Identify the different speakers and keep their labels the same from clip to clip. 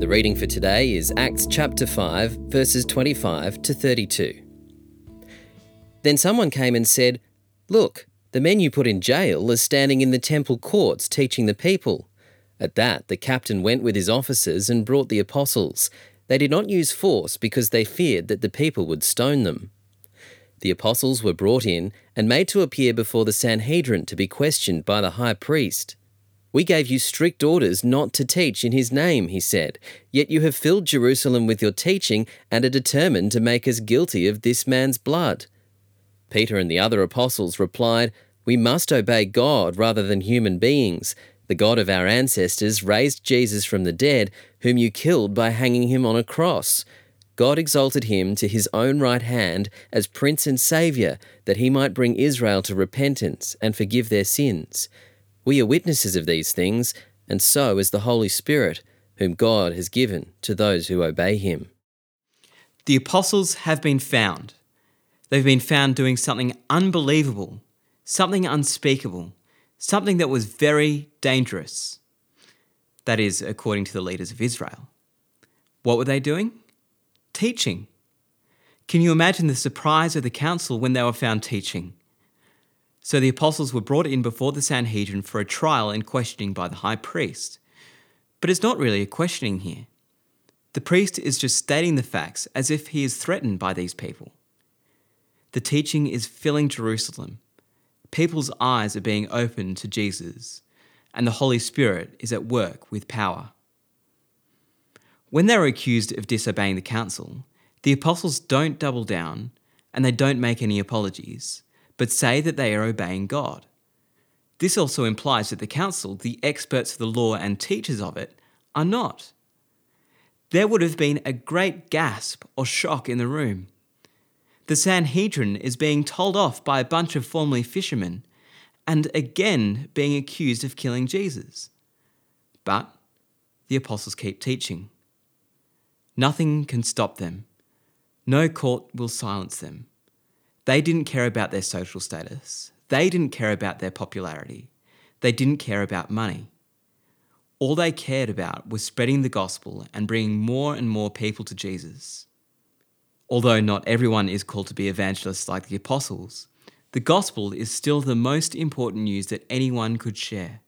Speaker 1: The reading for today is Acts chapter 5, verses 25 to 32. Then someone came and said, Look, the men you put in jail are standing in the temple courts teaching the people. At that, the captain went with his officers and brought the apostles. They did not use force because they feared that the people would stone them. The apostles were brought in and made to appear before the Sanhedrin to be questioned by the high priest. We gave you strict orders not to teach in his name, he said, yet you have filled Jerusalem with your teaching and are determined to make us guilty of this man's blood. Peter and the other apostles replied, We must obey God rather than human beings. The God of our ancestors raised Jesus from the dead, whom you killed by hanging him on a cross. God exalted him to his own right hand as Prince and Saviour, that he might bring Israel to repentance and forgive their sins. We are witnesses of these things, and so is the Holy Spirit, whom God has given to those who obey him.
Speaker 2: The apostles have been found. They've been found doing something unbelievable, something unspeakable, something that was very dangerous. That is, according to the leaders of Israel. What were they doing? Teaching. Can you imagine the surprise of the council when they were found teaching? So the apostles were brought in before the Sanhedrin for a trial and questioning by the high priest. But it's not really a questioning here. The priest is just stating the facts as if he is threatened by these people. The teaching is filling Jerusalem. People's eyes are being opened to Jesus, and the Holy Spirit is at work with power. When they are accused of disobeying the council, the apostles don't double down and they don't make any apologies but say that they are obeying God. This also implies that the council, the experts of the law and teachers of it, are not. There would have been a great gasp or shock in the room. The Sanhedrin is being told off by a bunch of formerly fishermen and again being accused of killing Jesus. But the apostles keep teaching. Nothing can stop them. No court will silence them. They didn't care about their social status. They didn't care about their popularity. They didn't care about money. All they cared about was spreading the gospel and bringing more and more people to Jesus. Although not everyone is called to be evangelists like the apostles, the gospel is still the most important news that anyone could share.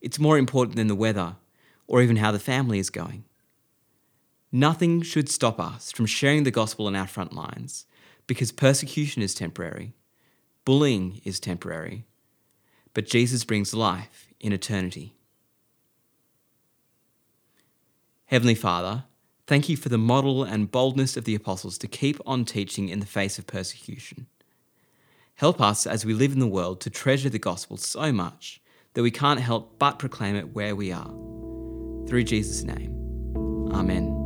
Speaker 2: It's more important than the weather or even how the family is going. Nothing should stop us from sharing the gospel on our front lines because persecution is temporary, bullying is temporary, but Jesus brings life in eternity. Heavenly Father, thank you for the model and boldness of the apostles to keep on teaching in the face of persecution. Help us as we live in the world to treasure the gospel so much that we can't help but proclaim it where we are. Through Jesus' name. Amen.